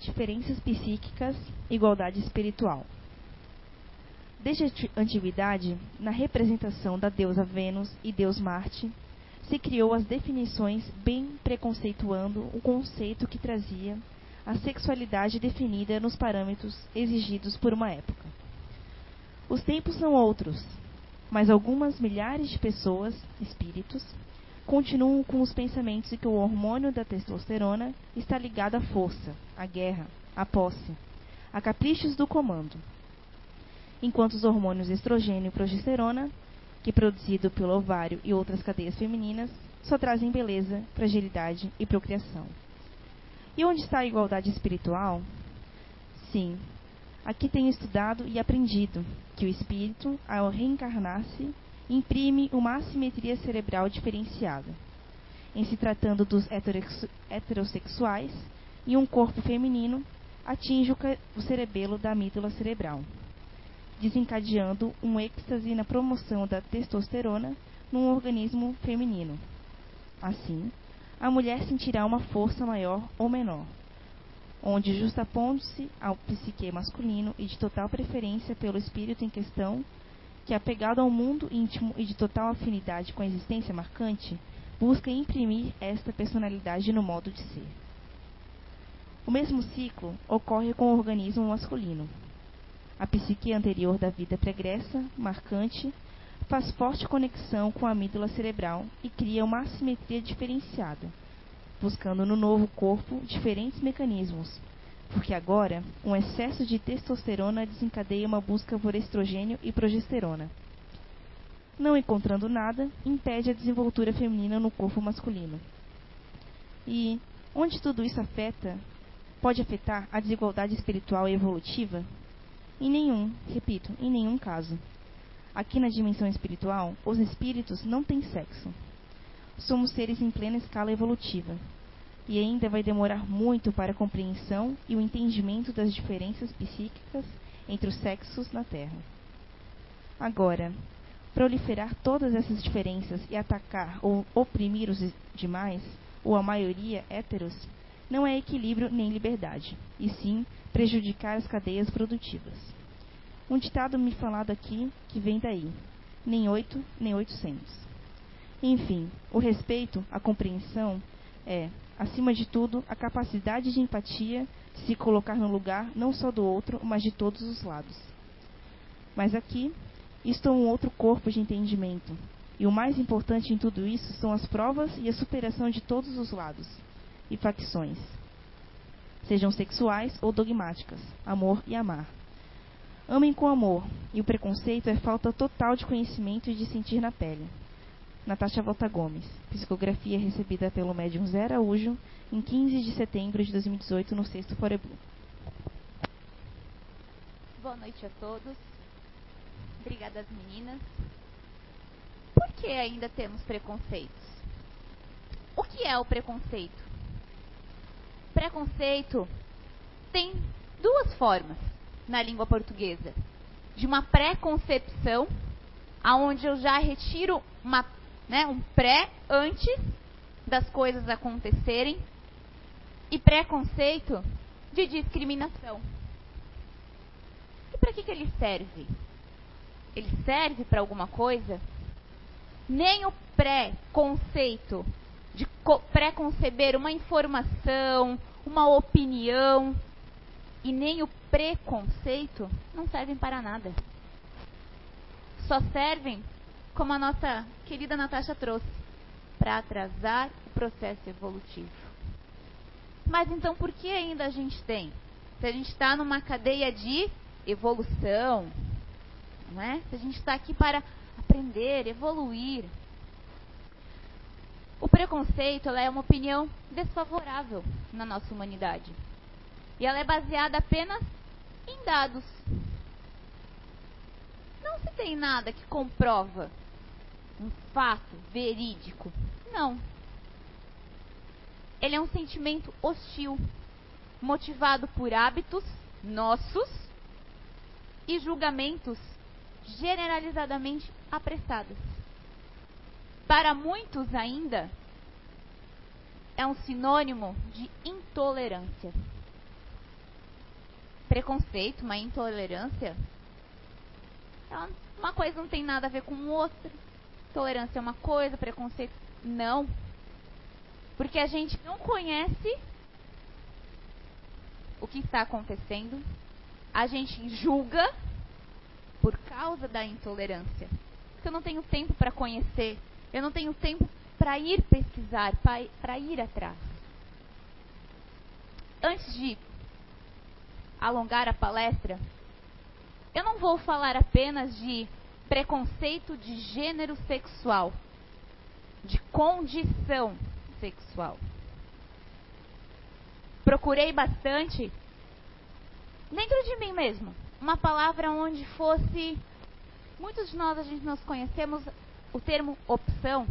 Diferenças psíquicas, igualdade espiritual. Desde a antiguidade, na representação da deusa Vênus e deus Marte, se criou as definições bem preconceituando o conceito que trazia a sexualidade definida nos parâmetros exigidos por uma época. Os tempos são outros, mas algumas milhares de pessoas, espíritos, continuam com os pensamentos de que o hormônio da testosterona está ligado à força, à guerra, à posse, a caprichos do comando. Enquanto os hormônios estrogênio e progesterona, que é produzido pelo ovário e outras cadeias femininas, só trazem beleza, fragilidade e procriação. E onde está a igualdade espiritual? Sim, aqui tenho estudado e aprendido que o espírito, ao reencarnar-se, imprime uma assimetria cerebral diferenciada. Em se tratando dos heterossexuais, e um corpo feminino atinge o cerebelo da amígdala cerebral, desencadeando um êxtase na promoção da testosterona num organismo feminino. Assim, a mulher sentirá uma força maior ou menor, onde, justapondo-se ao psique masculino e de total preferência pelo espírito em questão, que, apegado ao mundo íntimo e de total afinidade com a existência marcante, busca imprimir esta personalidade no modo de ser. O mesmo ciclo ocorre com o organismo masculino. A psique anterior da vida pregressa, marcante, faz forte conexão com a amígdala cerebral e cria uma assimetria diferenciada, buscando no novo corpo diferentes mecanismos, porque agora um excesso de testosterona desencadeia uma busca por estrogênio e progesterona. Não encontrando nada, impede a desenvoltura feminina no corpo masculino. E onde tudo isso afeta, pode afetar a desigualdade espiritual e evolutiva? Em nenhum, repito, em nenhum caso. Aqui na dimensão espiritual, os espíritos não têm sexo. Somos seres em plena escala evolutiva, e ainda vai demorar muito para a compreensão e o entendimento das diferenças psíquicas entre os sexos na Terra. Agora, proliferar todas essas diferenças e atacar ou oprimir os demais, ou a maioria héteros, não é equilíbrio nem liberdade, e sim prejudicar as cadeias produtivas. Um ditado me falado aqui que vem daí: nem oito, nem oitocentos. Enfim, o respeito, a compreensão é, acima de tudo, a capacidade de empatia, de se colocar no lugar não só do outro, mas de todos os lados. Mas aqui, isto é um outro corpo de entendimento. E o mais importante em tudo isso são as provas e a superação de todos os lados e facções, sejam sexuais ou dogmáticas, amor e amar. Amem com amor, e o preconceito é falta total de conhecimento e de sentir na pele. Natasha Volta Gomes. Psicografia recebida pelo médium Zé Araújo em 15 de setembro de 2018 no Sexto Forebu. Boa noite a todos. Obrigada às meninas. Por que ainda temos preconceitos? O que é o preconceito? Preconceito tem duas formas na língua portuguesa. De uma pré-concepção, aonde eu já retiro uma né, um pré antes das coisas acontecerem e preconceito de discriminação. E para que, que ele serve? Ele serve para alguma coisa? Nem o pré-conceito de pré-conceber uma informação, uma opinião, e nem o preconceito não servem para nada. Só servem como a nossa querida Natasha trouxe, para atrasar o processo evolutivo. Mas então por que ainda a gente tem? Se a gente está numa cadeia de evolução, não é? Se a gente está aqui para aprender, evoluir. O preconceito é uma opinião desfavorável na nossa humanidade. E ela é baseada apenas em dados. Não se tem nada que comprova um fato verídico. Não. Ele é um sentimento hostil, motivado por hábitos nossos e julgamentos generalizadamente apressados. Para muitos ainda, é um sinônimo de intolerância. preconceito, uma intolerância, uma coisa não tem nada a ver com outra. Tolerância é uma coisa, preconceito não. Porque a gente não conhece o que está acontecendo, a gente julga por causa da intolerância. Porque eu não tenho tempo para conhecer, eu não tenho tempo para ir pesquisar, para ir atrás. Antes de alongar a palestra, eu não vou falar apenas de preconceito de gênero sexual, de condição sexual. Procurei bastante dentro de mim mesmo uma palavra onde fosse muitos de nós a gente nós conhecemos o termo opção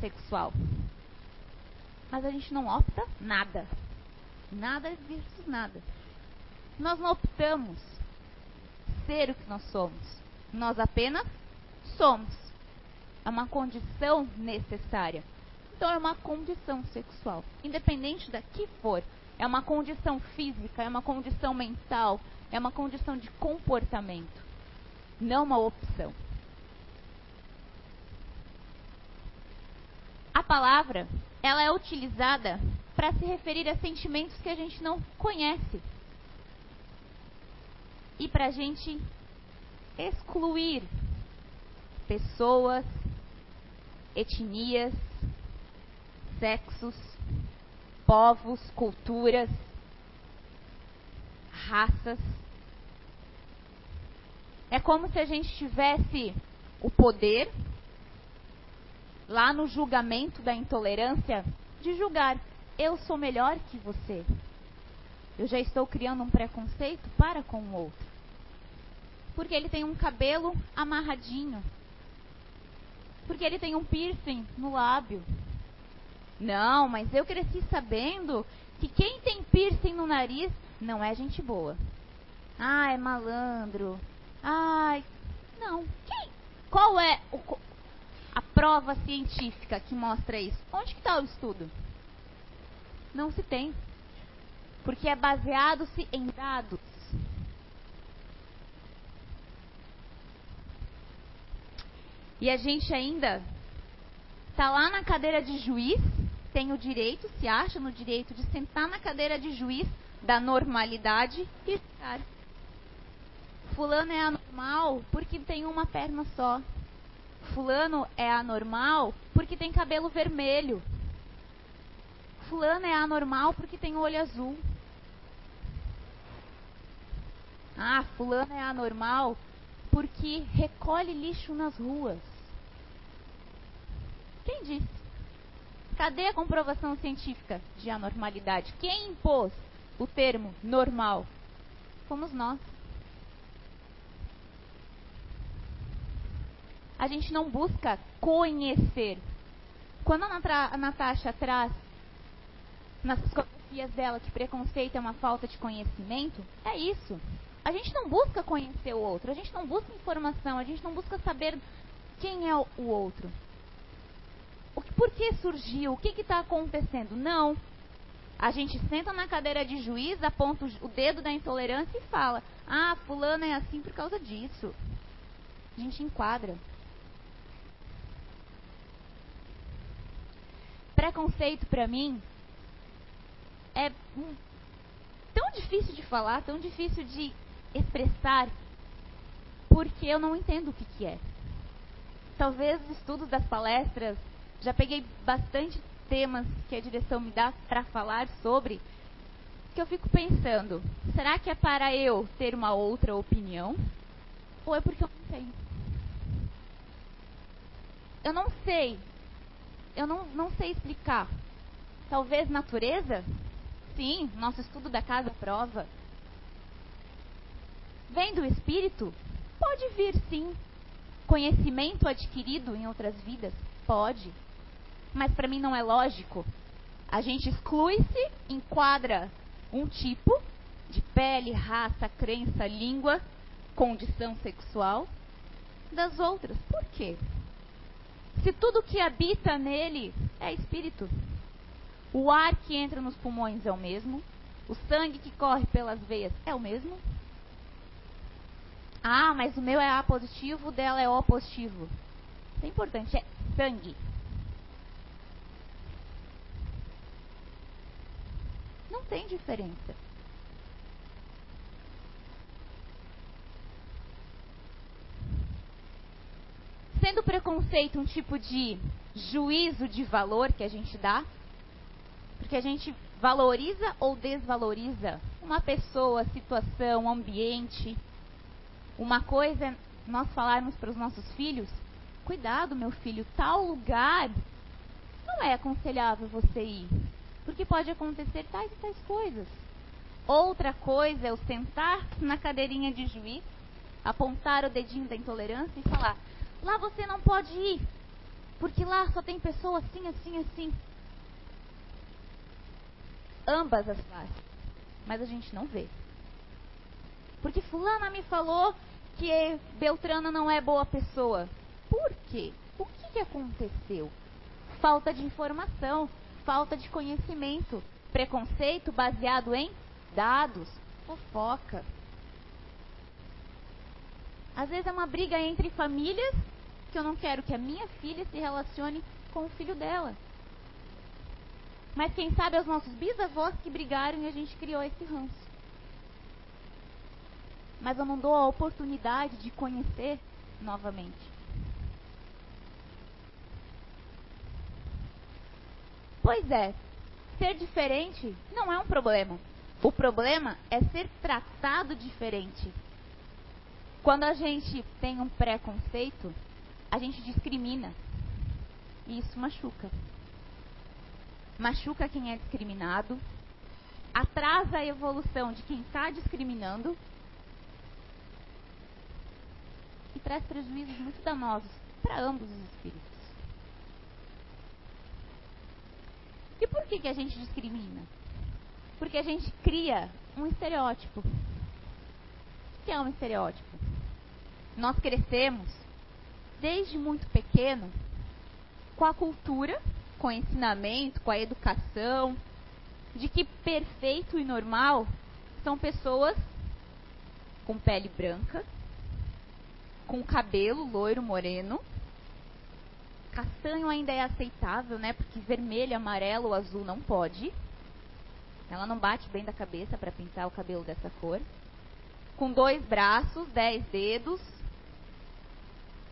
sexual. Mas a gente não opta nada. Nada versus nada. Nós não optamos ser o que nós somos. Nós apenas somos. É uma condição necessária. Então é uma condição sexual, independente da que for. É uma condição física, é uma condição mental, é uma condição de comportamento, não uma opção. A palavra, ela é utilizada para se referir a sentimentos que a gente não conhece. E para a gente excluir pessoas, etnias, sexos, povos, culturas, raças. É como se a gente tivesse o poder, lá no julgamento da intolerância, de julgar: eu sou melhor que você. Eu já estou criando um preconceito para com o outro. Porque ele tem um cabelo amarradinho. Porque ele tem um piercing no lábio. Não, mas eu cresci sabendo que quem tem piercing no nariz não é gente boa. Ah, é malandro. Ai, não. Quem? Qual é o, a prova científica que mostra isso? Onde que está o estudo? Não se tem. Porque é baseado-se em dados. E a gente ainda está lá na cadeira de juiz, tem o direito, se acha no direito de sentar na cadeira de juiz da normalidade e estar. Fulano é anormal porque tem uma perna só. Fulano é anormal porque tem cabelo vermelho. Fulano é anormal porque tem olho azul. Ah, fulano é anormal porque recolhe lixo nas ruas. Quem disse? Cadê a comprovação científica de anormalidade? Quem impôs o termo normal? Fomos nós. A gente não busca conhecer. Quando a Natasha traz nas psicografias dela que preconceito é uma falta de conhecimento, é isso. A gente não busca conhecer o outro, a gente não busca informação, a gente não busca saber quem é o outro. O que, por que surgiu? O que está acontecendo? Não. A gente senta na cadeira de juiz, aponta o dedo da intolerância e fala: Ah, fulano é assim por causa disso. A gente enquadra. Preconceito para mim é tão difícil de falar, tão difícil de expressar, porque eu não entendo o que, que é. Talvez os estudos das palestras já peguei bastante temas que a direção me dá para falar sobre, que eu fico pensando, será que é para eu ter uma outra opinião? Ou é porque eu não tenho? Eu não sei. Eu não, não sei explicar. Talvez natureza? Sim, nosso estudo da casa prova. Vem do espírito? Pode vir sim. Conhecimento adquirido em outras vidas? Pode mas para mim não é lógico. A gente exclui-se, enquadra um tipo de pele, raça, crença, língua, condição sexual das outras. Por quê? Se tudo que habita nele é espírito, o ar que entra nos pulmões é o mesmo, o sangue que corre pelas veias é o mesmo, Ah, mas o meu é A positivo, o dela é O positivo. Isso é importante, é sangue. Não tem diferença. Sendo preconceito um tipo de juízo de valor que a gente dá, porque a gente valoriza ou desvaloriza uma pessoa, situação, ambiente. Uma coisa é nós falarmos para os nossos filhos: cuidado, meu filho, tal lugar não é aconselhável você ir, porque pode acontecer tais e tais coisas. Outra coisa é eu sentar na cadeirinha de juiz, apontar o dedinho da intolerância e falar: lá você não pode ir, porque lá só tem pessoa assim, assim, assim. Ambas as faces, mas a gente não vê. Porque Fulana me falou que Beltrana não é boa pessoa. Por quê? O que, que aconteceu? Falta de informação, falta de conhecimento, preconceito baseado em dados, fofoca. Às vezes é uma briga entre famílias que eu não quero que a minha filha se relacione com o filho dela. Mas quem sabe os nossos bisavós que brigaram e a gente criou esse ranço. Mas eu não dou a oportunidade de conhecer novamente. Pois é, ser diferente não é um problema. O problema é ser tratado diferente. Quando a gente tem um preconceito, a gente discrimina. E isso machuca. Machuca quem é discriminado, atrasa a evolução de quem está discriminando e traz prejuízos muito danosos para ambos os espíritos. E por que, que a gente discrimina? Porque a gente cria um estereótipo. O que é um estereótipo? Nós crescemos, desde muito pequeno, com a cultura, com o ensinamento, com a educação, de que perfeito e normal são pessoas com pele branca, com cabelo loiro moreno, Castanho ainda é aceitável, né? Porque vermelho, amarelo ou azul não pode. Ela não bate bem da cabeça para pintar o cabelo dessa cor. Com dois braços, dez dedos,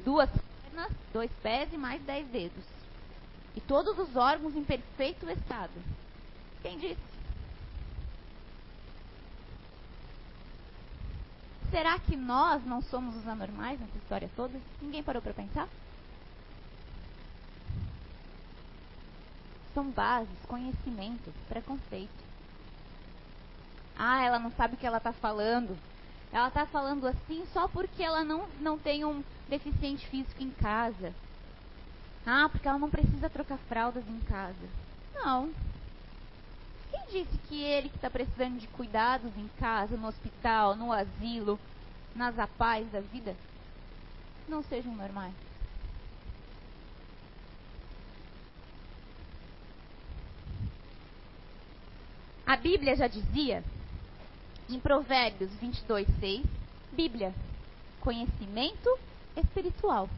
duas pernas, dois pés e mais dez dedos. E todos os órgãos em perfeito estado. Quem disse? Será que nós não somos os anormais nessa história toda? Ninguém parou para pensar? são bases, conhecimento, preconceito. Ah, ela não sabe o que ela está falando. Ela está falando assim só porque ela não, não tem um deficiente físico em casa. Ah, porque ela não precisa trocar fraldas em casa. Não. Disse que ele que está precisando de cuidados em casa, no hospital, no asilo, nas apais da vida, não sejam normais? A Bíblia já dizia, em Provérbios 22, 6, Bíblia, conhecimento espiritual.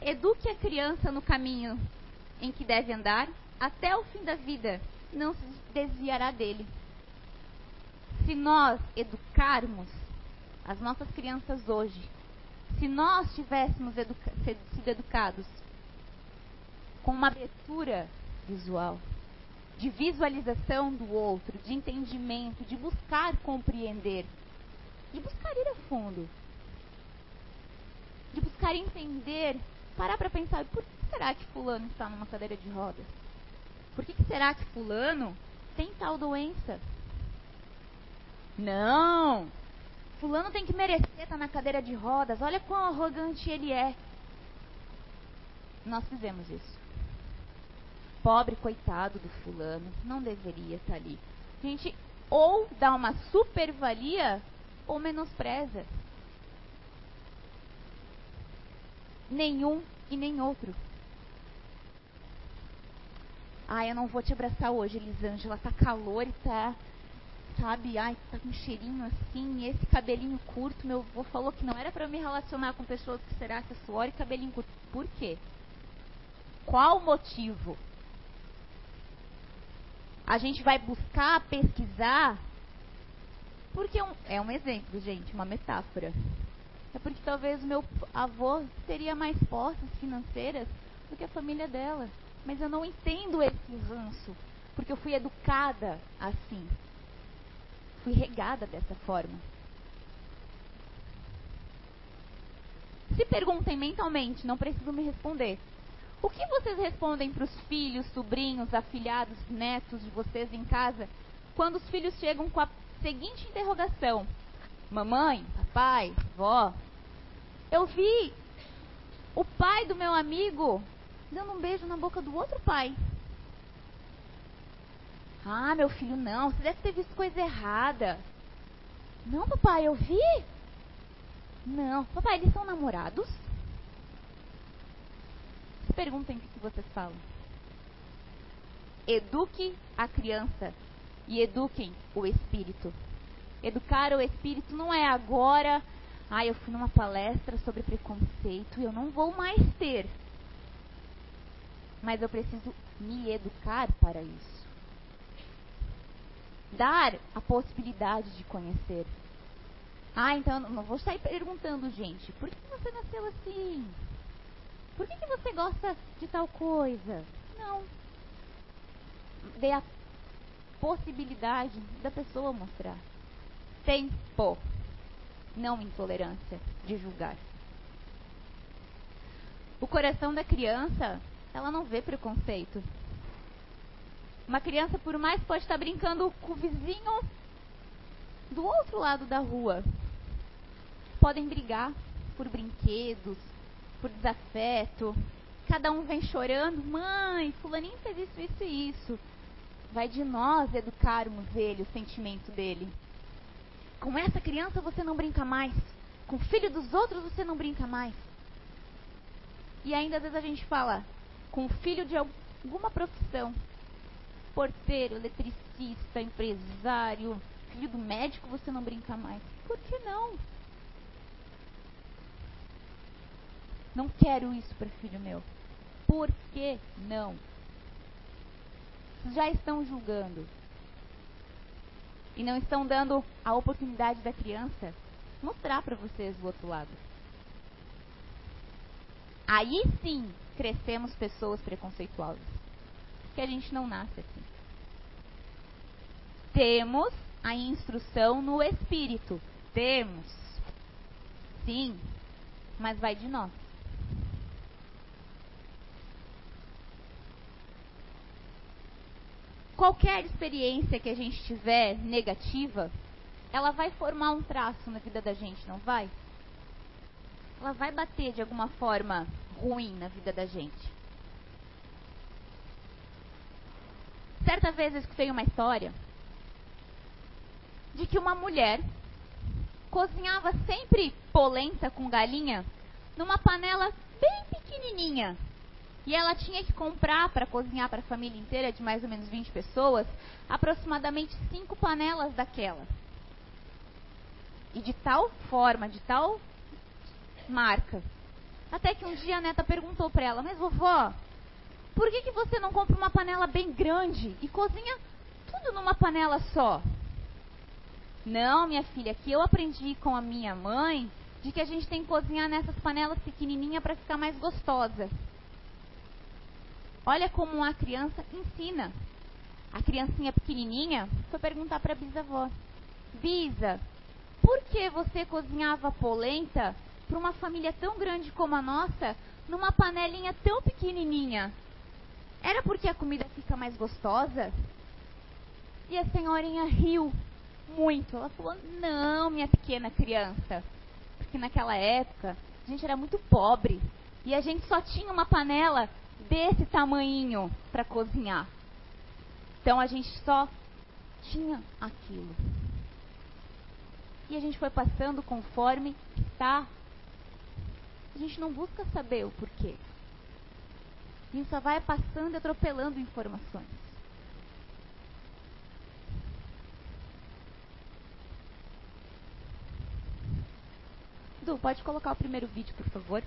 Eduque a criança no caminho em que deve andar, até o fim da vida não se desviará dele. Se nós educarmos as nossas crianças hoje, se nós tivéssemos educa sido educados com uma abertura visual, de visualização do outro, de entendimento, de buscar compreender, de buscar ir a fundo, de buscar entender, parar para pensar, por que será que fulano está numa cadeira de rodas? Por que, que será que fulano tem tal doença? Não! Fulano tem que merecer estar na cadeira de rodas. Olha quão arrogante ele é. Nós fizemos isso pobre coitado do fulano, não deveria estar ali. A gente ou dá uma supervalia ou menospreza. Nenhum e nem outro. Ah, eu não vou te abraçar hoje, Elisângela. Tá calor e tá sabe, ai, tá com um cheirinho assim, esse cabelinho curto, meu avô falou que não era para me relacionar com pessoas que será-se suor e cabelinho curto. Por quê? Qual o motivo? A gente vai buscar pesquisar porque é um, é um exemplo, gente, uma metáfora. É porque talvez o meu avô teria mais posses financeiras do que a família dela. Mas eu não entendo esse ranço, porque eu fui educada assim. Fui regada dessa forma. Se perguntem mentalmente, não preciso me responder. O que vocês respondem para os filhos, sobrinhos, afilhados, netos de vocês em casa, quando os filhos chegam com a seguinte interrogação: Mamãe, papai, vó, eu vi o pai do meu amigo dando um beijo na boca do outro pai. Ah, meu filho, não, você deve ter visto coisa errada. Não, papai, eu vi. Não, papai, eles são namorados? Se perguntem o que vocês falam. Eduque a criança e eduquem o espírito. Educar o espírito não é agora, ah, eu fui numa palestra sobre preconceito e eu não vou mais ter. Mas eu preciso me educar para isso. Dar a possibilidade de conhecer. Ah, então não vou sair perguntando, gente, por que você nasceu assim? Por que, que você gosta de tal coisa? Não. Dê a possibilidade da pessoa mostrar. Tempo, não intolerância de julgar. O coração da criança, ela não vê preconceito. Uma criança, por mais pode estar brincando com o vizinho do outro lado da rua, podem brigar por brinquedos, por desafeto. Cada um vem chorando, mãe, fulaninho fez isso, isso e isso. Vai de nós educarmos ele, o sentimento dele. Com essa criança você não brinca mais. Com o filho dos outros você não brinca mais. E ainda às vezes a gente fala com filho de alguma profissão. Porteiro, eletricista, empresário, filho do médico você não brinca mais. Por que não? Não quero isso para filho meu. Por que não? já estão julgando e não estão dando a oportunidade da criança mostrar para vocês o outro lado. Aí sim crescemos pessoas preconceituosas. Que a gente não nasce assim. Temos a instrução no espírito. Temos. Sim. Mas vai de nós. qualquer experiência que a gente tiver negativa, ela vai formar um traço na vida da gente, não vai? Ela vai bater de alguma forma ruim na vida da gente. Certa vez eu escutei uma história de que uma mulher cozinhava sempre polenta com galinha numa panela bem pequenininha e ela tinha que comprar para cozinhar para a família inteira, de mais ou menos 20 pessoas, aproximadamente cinco panelas daquela. E de tal forma, de tal marca. Até que um dia a neta perguntou para ela: Mas vovó, por que, que você não compra uma panela bem grande e cozinha tudo numa panela só? Não, minha filha, aqui eu aprendi com a minha mãe de que a gente tem que cozinhar nessas panelas pequenininhas para ficar mais gostosa. Olha como a criança ensina. A criancinha pequenininha foi perguntar para a bisavó: Bisa, por que você cozinhava polenta para uma família tão grande como a nossa numa panelinha tão pequenininha? Era porque a comida fica mais gostosa? E a senhorinha riu muito. Ela falou: Não, minha pequena criança. Porque naquela época a gente era muito pobre e a gente só tinha uma panela desse tamanho para cozinhar. Então a gente só tinha aquilo. E a gente foi passando conforme está a gente não busca saber o porquê. A gente só vai passando e atropelando informações. Du, pode colocar o primeiro vídeo, por favor?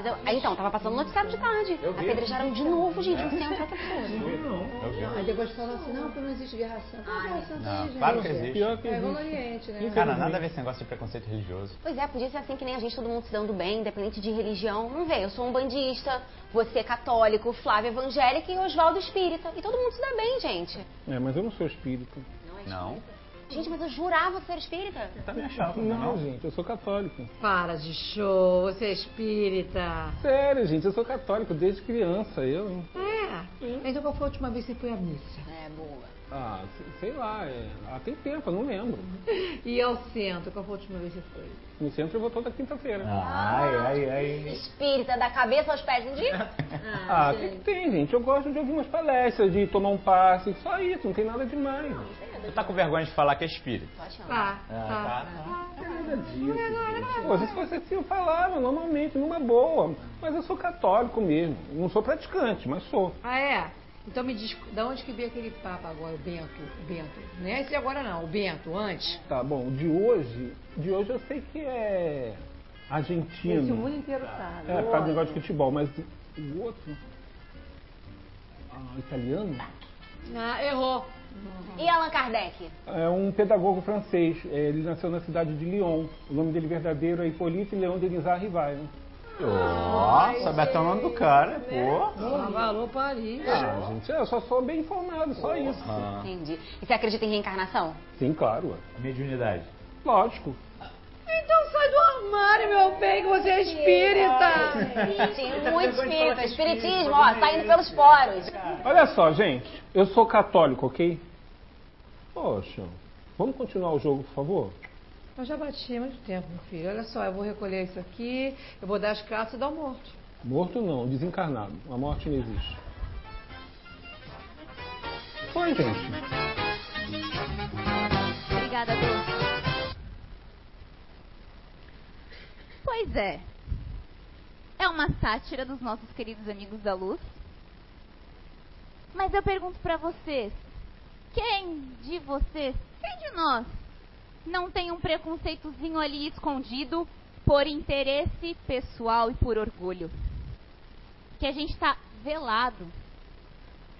Mas eu, aí, então, tava passando noticiário de tarde. Apedrejaram de novo, gente, um centro outra pessoa. Não, aí depois falam assim, não, porque não existe guerra santa. Não, guerra santa Não, claro que existe. Pior que É igual no existe. Oriente, né? Cara, nada a ver esse negócio de preconceito religioso. Pois é, podia ser assim que nem a gente, todo mundo se dando bem, independente de religião. Não vê, eu sou um bandista, você é católico, Flávio é evangélica e Oswaldo espírita. E todo mundo se dá bem, gente. É, mas eu não sou espírita. Não. Gente, mas eu jurava que você era espírita. Eu também achava, Não, não. gente, eu sou católico. Para de show, você é espírita. Sério, gente, eu sou católico desde criança. Eu. hein? É. Então qual foi a última vez que você foi à missa? É, boa. Ah, se- sei lá, é, ah, tem tempo, eu não lembro. E ao centro, qual foi a última vez que você foi? No centro eu vou toda quinta-feira. Ai, ai, ai. Espírita, da cabeça aos pés, entendi? Ah, tem, tem, gente. Eu gosto de ouvir umas palestras, de tomar um passe, só isso, não tem nada demais. Tu tá com vergonha de falar que é espírita. Tô achando. Tá, Ah, tá. tá. Nada disso, gente. Pô, se fosse assim eu falava normalmente, numa boa. Mas eu sou católico mesmo. Não sou praticante, mas sou. Ah, é? Então me diz, da onde que veio aquele papa agora, o Bento? O Bento. Não é esse agora não, o Bento, antes. Tá bom, de hoje, de hoje eu sei que é argentino. Esse o mundo inteiro sabe. É, por causa do negócio de futebol, mas o outro. Ah, italiano? Ah, errou. E Allan Kardec? É um pedagogo francês. Ele nasceu na cidade de Lyon. O nome dele verdadeiro é Hippolyte Leon Denisard Rivail. Nossa, sabe até o nome do cara, pô. Alô, Paris. Ah, gente, eu só sou bem informado, só isso. Ah, Entendi. E você acredita em reencarnação? Sim, claro. mediunidade. Lógico. Então sai do armário, meu bem, que você é espírita. Sim, muito espírita. Espiritismo, ó, saindo pelos poros. Olha só, gente. Eu sou católico, ok? Poxa, vamos continuar o jogo, por favor? Eu já bati há muito tempo, meu filho. Olha só, eu vou recolher isso aqui, eu vou dar as cartas e dar o morto. Morto não, desencarnado. A morte não existe. Foi, gente. Obrigada, Du. Pois é. É uma sátira dos nossos queridos amigos da luz. Mas eu pergunto pra vocês: quem de vocês, quem de nós, não tem um preconceitozinho ali escondido por interesse pessoal e por orgulho? Que a gente tá velado.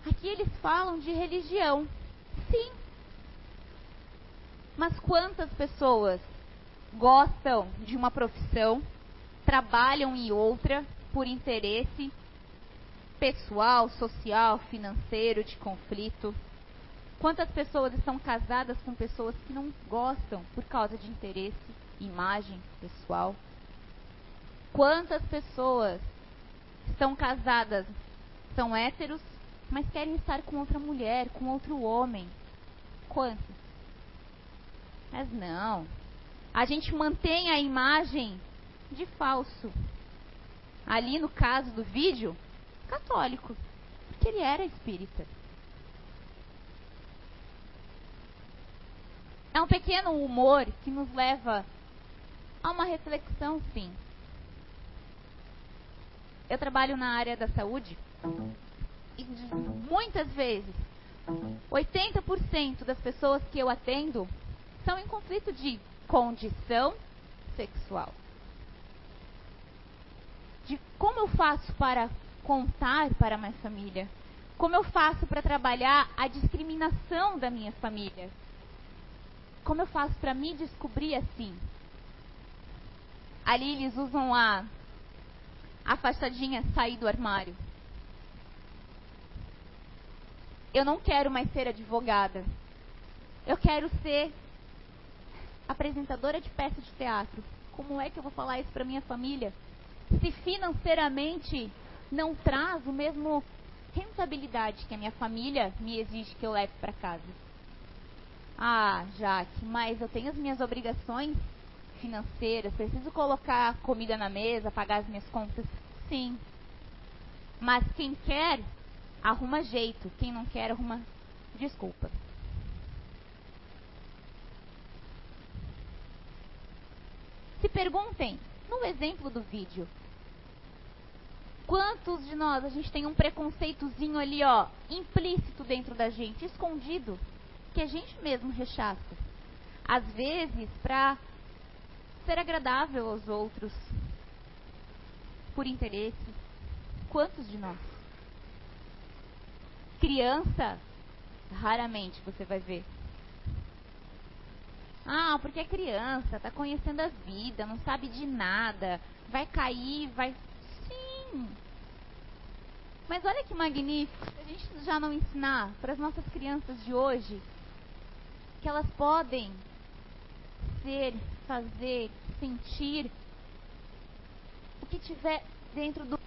Aqui eles falam de religião. Sim. Mas quantas pessoas gostam de uma profissão, trabalham em outra por interesse pessoal, social, financeiro, de conflito? Quantas pessoas estão casadas com pessoas que não gostam por causa de interesse, imagem pessoal? Quantas pessoas estão casadas, são héteros, mas querem estar com outra mulher, com outro homem? Quantas? Mas não. A gente mantém a imagem de falso. Ali no caso do vídeo, católico, porque ele era espírita. É um pequeno humor que nos leva a uma reflexão, sim. Eu trabalho na área da saúde e muitas vezes 80% das pessoas que eu atendo são em conflito de condição sexual. De como eu faço para contar para a minha família? Como eu faço para trabalhar a discriminação da minha família? Como eu faço para me descobrir assim? Ali eles usam a a fachadinha sair do armário. Eu não quero mais ser advogada. Eu quero ser apresentadora de peça de teatro. Como é que eu vou falar isso para minha família? Se financeiramente não traz o mesmo rentabilidade que a minha família me exige que eu leve para casa. Ah, Jaque, mas eu tenho as minhas obrigações financeiras, preciso colocar comida na mesa, pagar as minhas contas. Sim. Mas quem quer, arruma jeito. Quem não quer, arruma desculpa. Se perguntem no exemplo do vídeo. Quantos de nós a gente tem um preconceitozinho ali, ó, implícito dentro da gente, escondido, que a gente mesmo rechaça? Às vezes, para ser agradável aos outros, por interesse. Quantos de nós? Criança, raramente você vai ver. Ah, porque é criança, tá conhecendo a vida, não sabe de nada, vai cair, vai. Sim! Mas olha que magnífico, se a gente já não ensinar para as nossas crianças de hoje que elas podem ser, fazer, sentir o que tiver dentro do,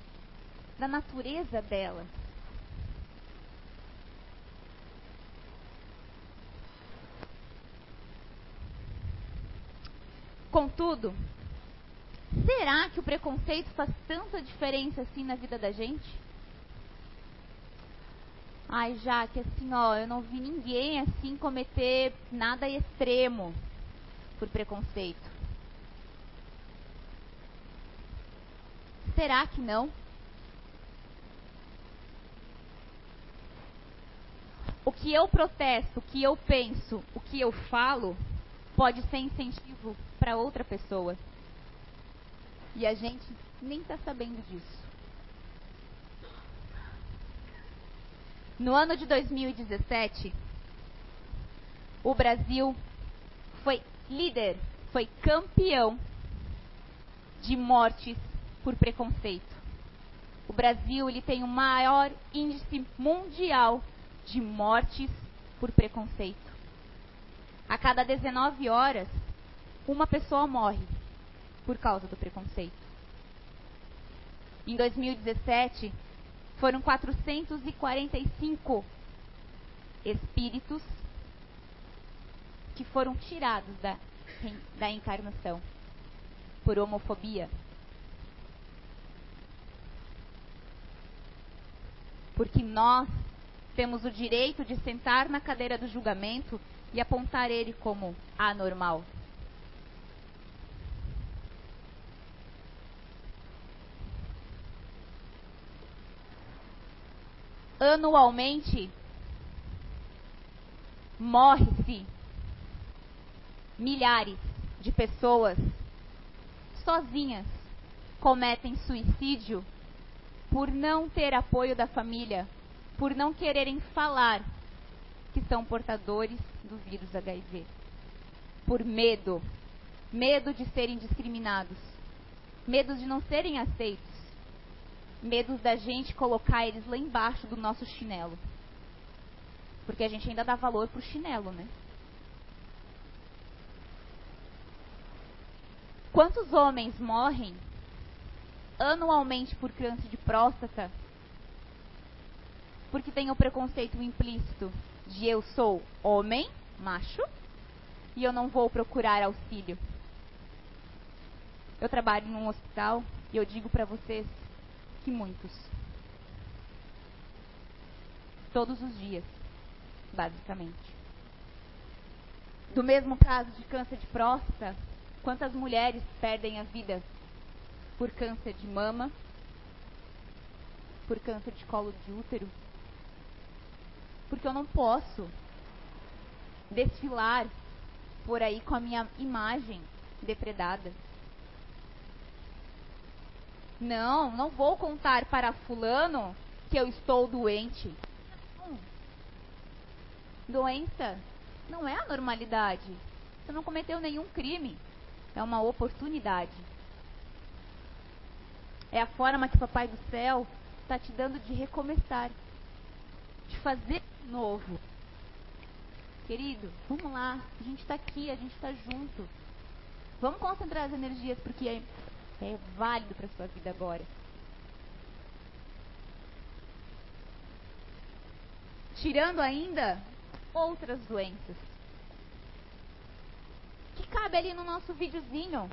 da natureza delas. Contudo, será que o preconceito faz tanta diferença assim na vida da gente? Ai, já que assim, ó, eu não vi ninguém assim cometer nada extremo por preconceito. Será que não? O que eu protesto, o que eu penso, o que eu falo, pode ser incentivo para outra pessoa. E a gente nem está sabendo disso. No ano de 2017, o Brasil foi líder, foi campeão de mortes por preconceito. O Brasil ele tem o maior índice mundial de mortes por preconceito. A cada 19 horas, uma pessoa morre por causa do preconceito. Em 2017, foram 445 espíritos que foram tirados da, da encarnação por homofobia. Porque nós temos o direito de sentar na cadeira do julgamento e apontar ele como anormal. Anualmente, morre-se milhares de pessoas sozinhas cometem suicídio por não ter apoio da família, por não quererem falar que são portadores do vírus HIV. Por medo. Medo de serem discriminados. Medo de não serem aceitos. Medo da gente colocar eles lá embaixo do nosso chinelo. Porque a gente ainda dá valor pro chinelo, né? Quantos homens morrem anualmente por câncer de próstata porque tem o preconceito implícito de eu sou homem, macho, e eu não vou procurar auxílio. Eu trabalho num hospital e eu digo para vocês que muitos. Todos os dias, basicamente. Do mesmo caso de câncer de próstata, quantas mulheres perdem a vida por câncer de mama, por câncer de colo de útero, porque eu não posso desfilar por aí com a minha imagem depredada. Não, não vou contar para fulano que eu estou doente. Doença não é a normalidade. Você não cometeu nenhum crime. É uma oportunidade. É a forma que o Papai do Céu está te dando de recomeçar, de fazer novo. Querido, vamos lá. A gente está aqui, a gente está junto. Vamos concentrar as energias porque é, válido para sua vida agora. Tirando ainda outras doenças. Que cabe ali no nosso videozinho.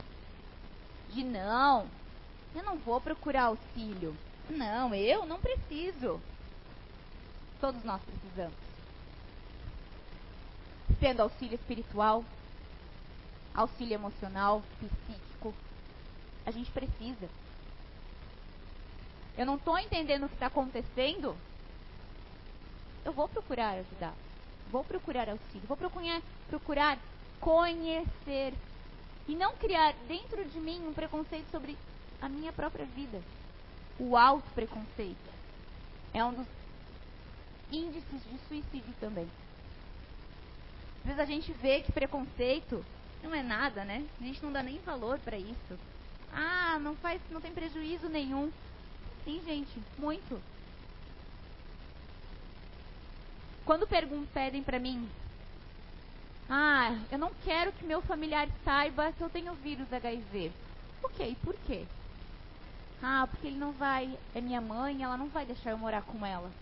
De não, eu não vou procurar auxílio. Não, eu não preciso. Todos nós precisamos. Sendo auxílio espiritual, auxílio emocional, psíquico, a gente precisa. Eu não estou entendendo o que está acontecendo. Eu vou procurar ajudar. Vou procurar auxílio. Vou procurar, procurar conhecer. E não criar dentro de mim um preconceito sobre a minha própria vida. O alto preconceito é um dos índices de suicídio também. Às vezes a gente vê que preconceito não é nada, né? A gente não dá nem valor para isso. Ah, não faz, não tem prejuízo nenhum. Sim, gente, muito. Quando perguntam, pedem para mim, ah, eu não quero que meu familiar saiba que eu tenho vírus HIV. Ok, por quê? Ah, porque ele não vai, é minha mãe, ela não vai deixar eu morar com ela.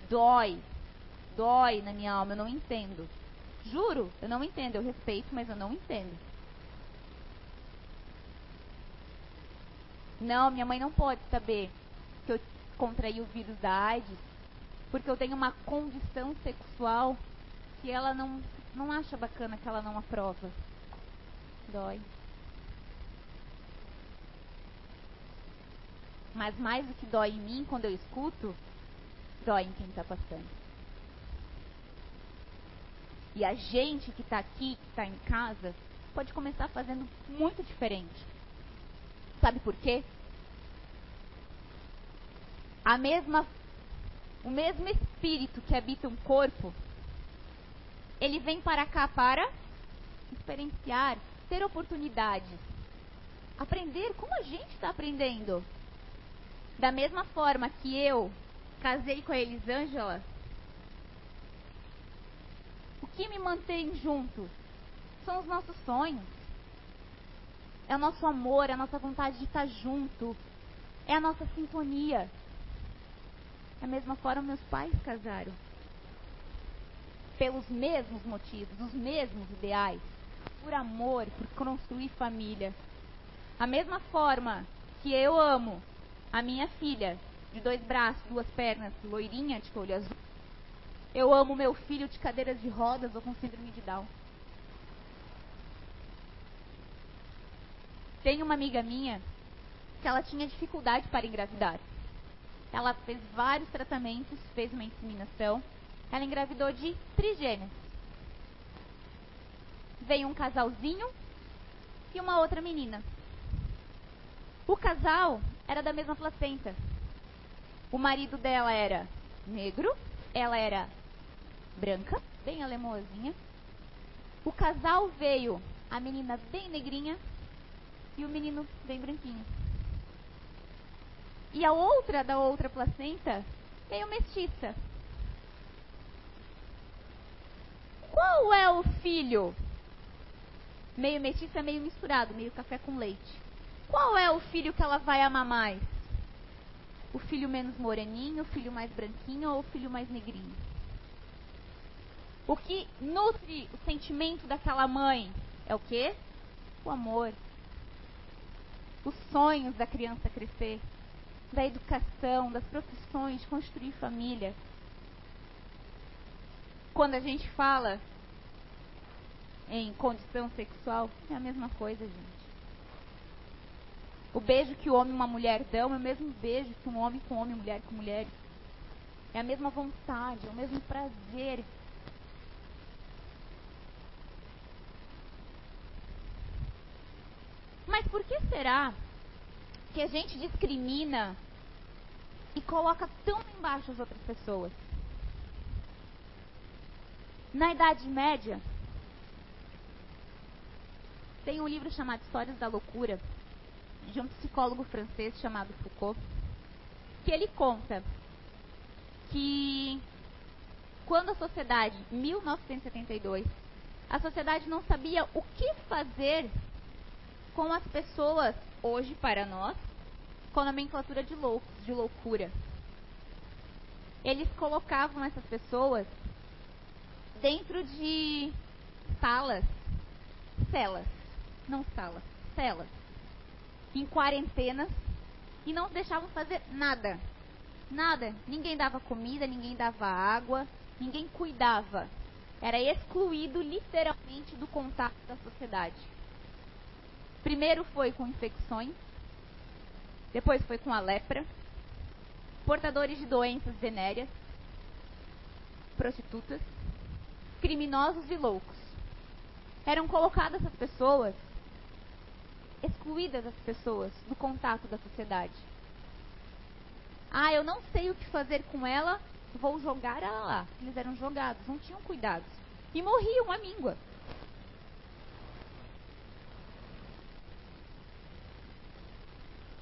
Dói, dói na minha alma, eu não entendo. Juro, eu não entendo, eu respeito, mas eu não entendo. Não, minha mãe não pode saber que eu contraí o vírus da AIDS, porque eu tenho uma condição sexual que ela não, não acha bacana, que ela não aprova. Dói. Mas mais do que dói em mim quando eu escuto, dói em quem está passando. E a gente que está aqui, que está em casa, pode começar fazendo muito diferente. Sabe por quê? A mesma, o mesmo espírito que habita um corpo, ele vem para cá para experienciar, ter oportunidades, aprender como a gente está aprendendo. Da mesma forma que eu casei com a Elisângela, o que me mantém juntos são os nossos sonhos. É o nosso amor, é a nossa vontade de estar junto. É a nossa sintonia. Da mesma forma, meus pais casaram. Pelos mesmos motivos, os mesmos ideais. Por amor, por construir família. A mesma forma que eu amo a minha filha, de dois braços, duas pernas, loirinha, de olho azul. Eu amo meu filho de cadeiras de rodas ou com síndrome de Down. Tem uma amiga minha que ela tinha dificuldade para engravidar. Ela fez vários tratamentos, fez uma inseminação. Ela engravidou de trigêmeos. Veio um casalzinho e uma outra menina. O casal era da mesma placenta. O marido dela era negro, ela era branca, bem alemoazinha. O casal veio, a menina bem negrinha e o menino bem branquinho. E a outra da outra placenta veio mestiça. Qual é o filho? Meio mestiça, meio misturado, meio café com leite. Qual é o filho que ela vai amar mais? O filho menos moreninho, o filho mais branquinho ou o filho mais negrinho? O que nutre o sentimento daquela mãe é o quê? O amor. Os sonhos da criança crescer, da educação, das profissões, construir família. Quando a gente fala em condição sexual, é a mesma coisa, gente. O beijo que o homem e uma mulher dão é o mesmo beijo que um homem com homem, mulher com mulher. É a mesma vontade, é o mesmo prazer. Mas por que será que a gente discrimina e coloca tão embaixo as outras pessoas? Na Idade Média, tem um livro chamado Histórias da Loucura, de um psicólogo francês chamado Foucault, que ele conta que quando a sociedade, 1972, a sociedade não sabia o que fazer com as pessoas, hoje para nós, com a nomenclatura de loucos, de loucura. Eles colocavam essas pessoas dentro de salas, celas, não salas, celas em quarentenas e não deixavam fazer nada. Nada. Ninguém dava comida, ninguém dava água, ninguém cuidava. Era excluído literalmente do contato da sociedade. Primeiro foi com infecções, depois foi com a lepra, portadores de doenças venéreas, prostitutas, criminosos e loucos. Eram colocadas essas pessoas, excluídas as pessoas do contato da sociedade. Ah, eu não sei o que fazer com ela, vou jogar ela lá. Eles eram jogados, não tinham cuidados. E morriam à míngua.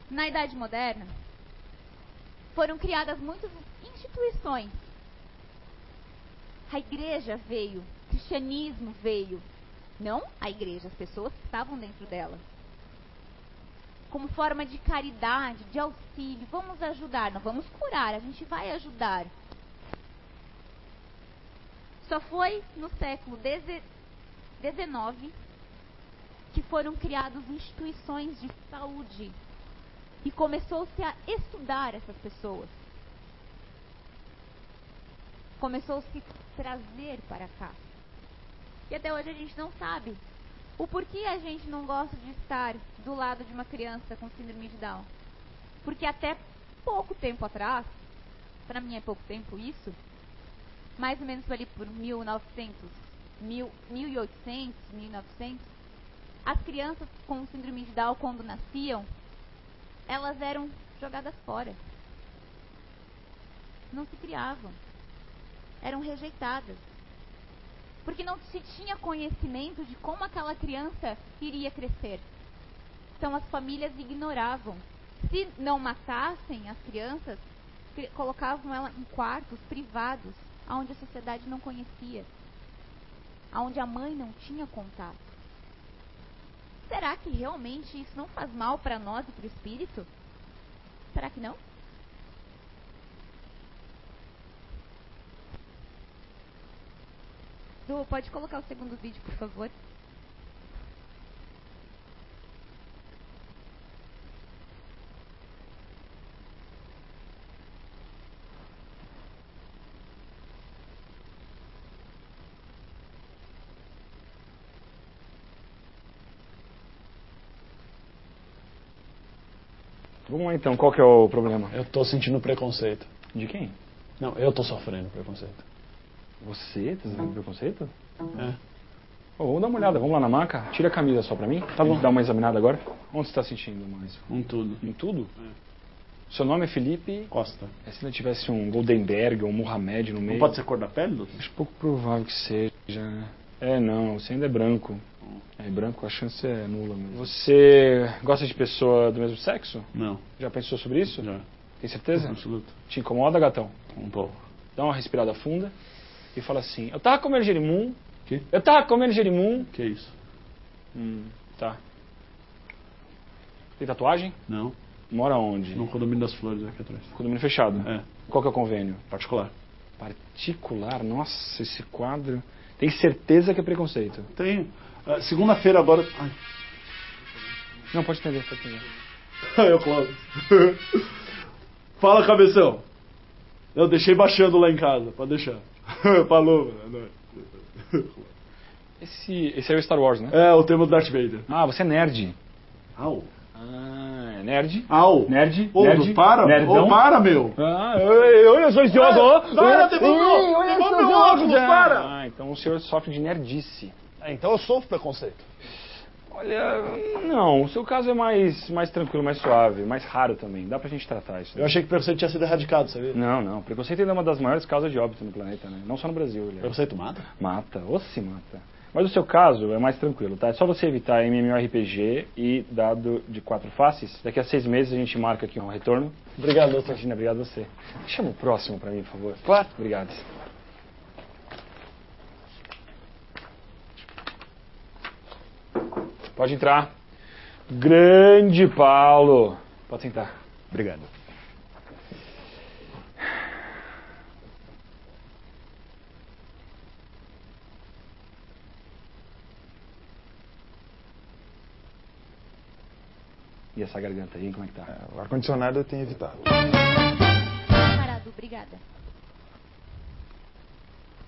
Na Idade Moderna, foram criadas muitas instituições. A igreja veio, o cristianismo veio. Não a igreja, as pessoas que estavam dentro dela. Como forma de caridade, de auxílio, vamos ajudar, não vamos curar, a gente vai ajudar. Só foi no século XIX que foram criadas instituições de saúde e começou-se a estudar essas pessoas. Começou-se a trazer para cá. E até hoje a gente não sabe o porquê a gente não gosta de estar do lado de uma criança com síndrome de Down. Porque até pouco tempo atrás, para mim é pouco tempo isso, mais ou menos ali por 1900, 1800, 1900, as crianças com síndrome de Down, quando nasciam, elas eram jogadas fora. Não se criavam. Eram rejeitadas. Porque não se tinha conhecimento de como aquela criança iria crescer. Então as famílias ignoravam. Se não matassem as crianças, colocavam ela em quartos privados, onde a sociedade não conhecia, onde a mãe não tinha contato. Será que realmente isso não faz mal para nós e para o espírito? Será que não? Du, pode colocar o segundo vídeo, por favor? Vamos lá então, qual que é o problema? Eu tô sentindo preconceito. De quem? Não, eu tô sofrendo preconceito. Você tá sentindo preconceito? É. Ô, vamos dar uma olhada, vamos lá na maca? Tira a camisa só pra mim. Tá bom. Dá uma examinada agora. Onde você tá sentindo mais? Um tudo. Em tudo? Seu nome é Felipe. Costa. É, se não tivesse um Goldenberg ou um Mohamed no meio. Não pode ser cor da pele, doutor? Acho pouco provável que seja. É, não, você ainda é branco. É, branco a chance é nula mesmo. Você gosta de pessoa do mesmo sexo? Não. Já pensou sobre isso? Já. Tem certeza? Absoluto. Te incomoda, gatão? Um pouco. Dá uma respirada funda e fala assim: Eu tava comendo jerimum. Que? Eu tava comendo jerimum. Que isso? Hum, tá. Tem tatuagem? Não. Mora onde? No condomínio das flores aqui atrás. Condomínio fechado. É. Qual que é o convênio? Particular. Particular? Nossa, esse quadro. Tem certeza que é preconceito? Tenho. Ah, Segunda-feira agora. Ai. Não, pode entender, pode entender. Eu, Cláudio. Fala, cabeção. Eu deixei baixando lá em casa, pode deixar. Falou, mano. é. Esse, esse é o Star Wars, né? É, o tema do Darth Vader. Ah, você é nerd. Au. Ah, é nerd? Au. Nerd? Ô, nerd? para, Nerdzão? ô, para, meu. Ah, eu, eu sou idiota, ó. Para, devolve, Ih, devolve eu meu óculos, para. Ah, então o senhor sofre de nerdice. É, então eu sofro preconceito. Olha, não, o seu caso é mais, mais tranquilo, mais suave, mais raro também. Dá pra gente tratar isso. Eu achei que o preconceito tinha sido erradicado, sabia? Não, não. Preconceito ainda é uma das maiores causas de óbito no planeta, né? Não só no Brasil, aliás. Preconceito mata? Mata, ou se mata. Mas o seu caso é mais tranquilo, tá? É só você evitar MMORPG e dado de quatro faces. Daqui a seis meses a gente marca aqui um retorno. Obrigado, doutor. Imagina, obrigado a você. Chama o próximo pra mim, por favor. Claro. Obrigado. Pode entrar. Grande Paulo. Pode sentar. Obrigado. E essa garganta aí, como é que tá? O ar-condicionado eu tenho evitado. Parado, obrigada.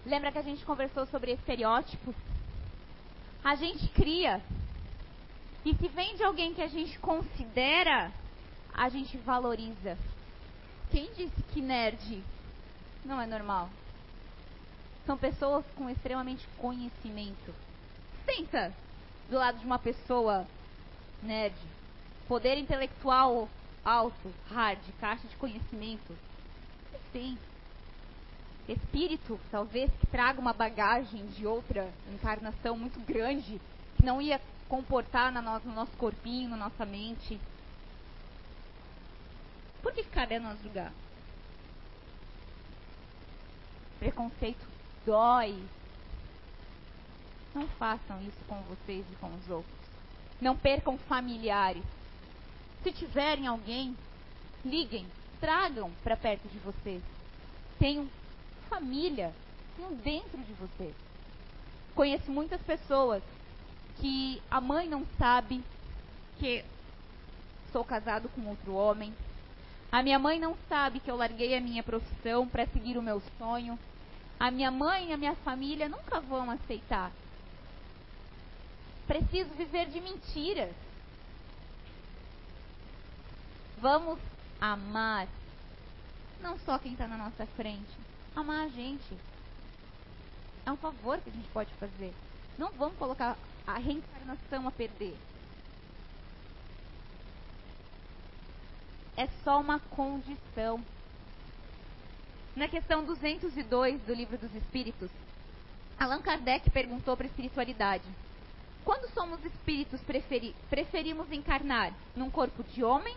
Lembra que a gente conversou sobre estereótipo? A gente cria que se vem de alguém que a gente considera, a gente valoriza. Quem disse que nerd não é normal? São pessoas com extremamente conhecimento. Senta do lado de uma pessoa nerd. Poder intelectual alto, hard, caixa de conhecimento. Sim. Espírito, talvez, que traga uma bagagem de outra encarnação muito grande, que não ia comportar no nosso, no nosso corpinho, na nossa mente. Por que cabe a nós julgar? Preconceito dói. Não façam isso com vocês e com os outros. Não percam familiares. Se tiverem alguém, liguem, tragam para perto de vocês. Tenham família, tenham dentro de vocês. Conheço muitas pessoas que a mãe não sabe que sou casado com outro homem. A minha mãe não sabe que eu larguei a minha profissão para seguir o meu sonho. A minha mãe e a minha família nunca vão aceitar. Preciso viver de mentiras. Vamos amar. Não só quem está na nossa frente. Amar a gente. É um favor que a gente pode fazer. Não vamos colocar a reencarnação a perder. É só uma condição. Na questão 202 do Livro dos Espíritos, Allan Kardec perguntou para a espiritualidade: Quando somos espíritos, preferi preferimos encarnar num corpo de homem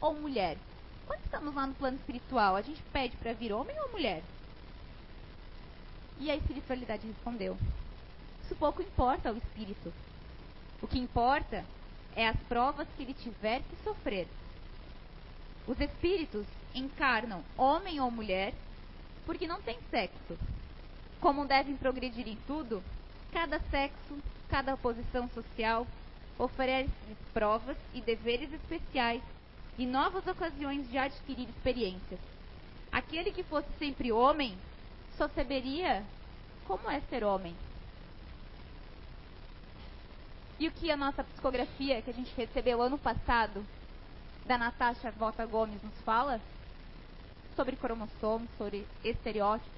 ou mulher? Quando estamos lá no plano espiritual, a gente pede para vir homem ou mulher? E a espiritualidade respondeu: Isso pouco importa ao espírito. O que importa é as provas que ele tiver que sofrer. Os espíritos encarnam homem ou mulher porque não tem sexo. Como devem progredir em tudo, cada sexo, cada posição social oferece provas e deveres especiais e novas ocasiões de adquirir experiências. Aquele que fosse sempre homem só saberia como é ser homem. E o que a nossa psicografia que a gente recebeu ano passado da Natasha Vota Gomes nos fala sobre cromossomos, sobre estereótipos,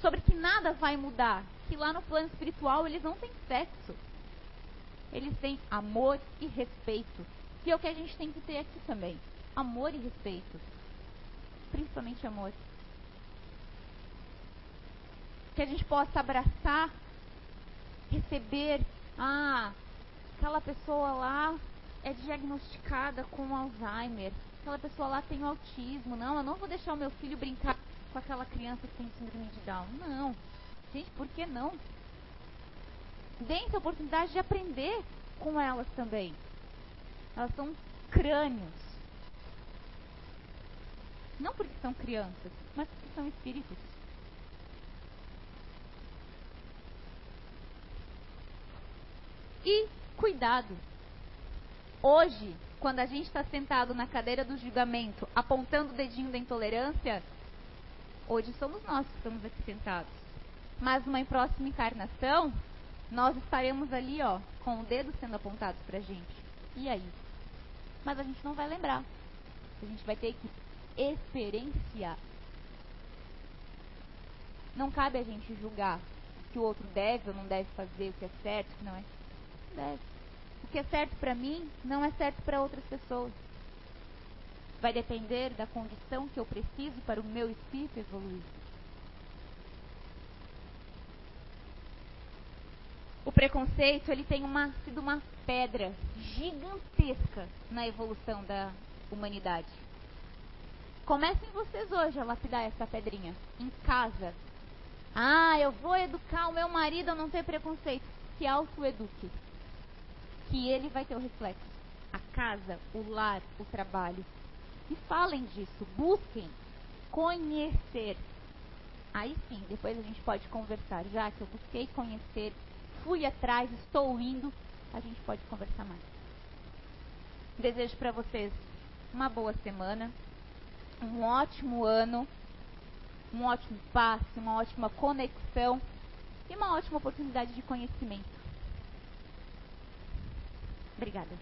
sobre que nada vai mudar, que lá no plano espiritual eles não têm sexo. Eles têm amor e respeito. E é o que a gente tem que ter aqui também. Amor e respeito. Principalmente amor. Que a gente possa abraçar, receber. Ah, aquela pessoa lá é diagnosticada com Alzheimer. Aquela pessoa lá tem autismo. Não, eu não vou deixar o meu filho brincar com aquela criança que tem síndrome de Down. Não. Gente, por que não? Deem a oportunidade de aprender com elas também. Elas são crânios. Não porque são crianças, mas porque são espíritos. E cuidado. Hoje, quando a gente está sentado na cadeira do julgamento, apontando o dedinho da intolerância, hoje somos nós que estamos aqui sentados. Mas numa próxima encarnação, nós estaremos ali, ó, com o dedo sendo apontado pra gente. E aí? Mas a gente não vai lembrar. A gente vai ter que experienciar. Não cabe a gente julgar que o outro deve ou não deve fazer, o que é certo, o que não é. Não deve. O que é certo para mim não é certo para outras pessoas. Vai depender da condição que eu preciso para o meu espírito evoluir. O preconceito ele tem uma, sido uma pedra gigantesca na evolução da humanidade. Comecem vocês hoje a lapidar essa pedrinha em casa. Ah, eu vou educar o meu marido a não ter preconceito. Se autoeduque que ele vai ter o reflexo. A casa, o lar, o trabalho. E falem disso, busquem conhecer. Aí sim, depois a gente pode conversar. Já que eu busquei conhecer, fui atrás, estou indo, a gente pode conversar mais. Desejo para vocês uma boa semana, um ótimo ano, um ótimo passe, uma ótima conexão e uma ótima oportunidade de conhecimento. Obrigada.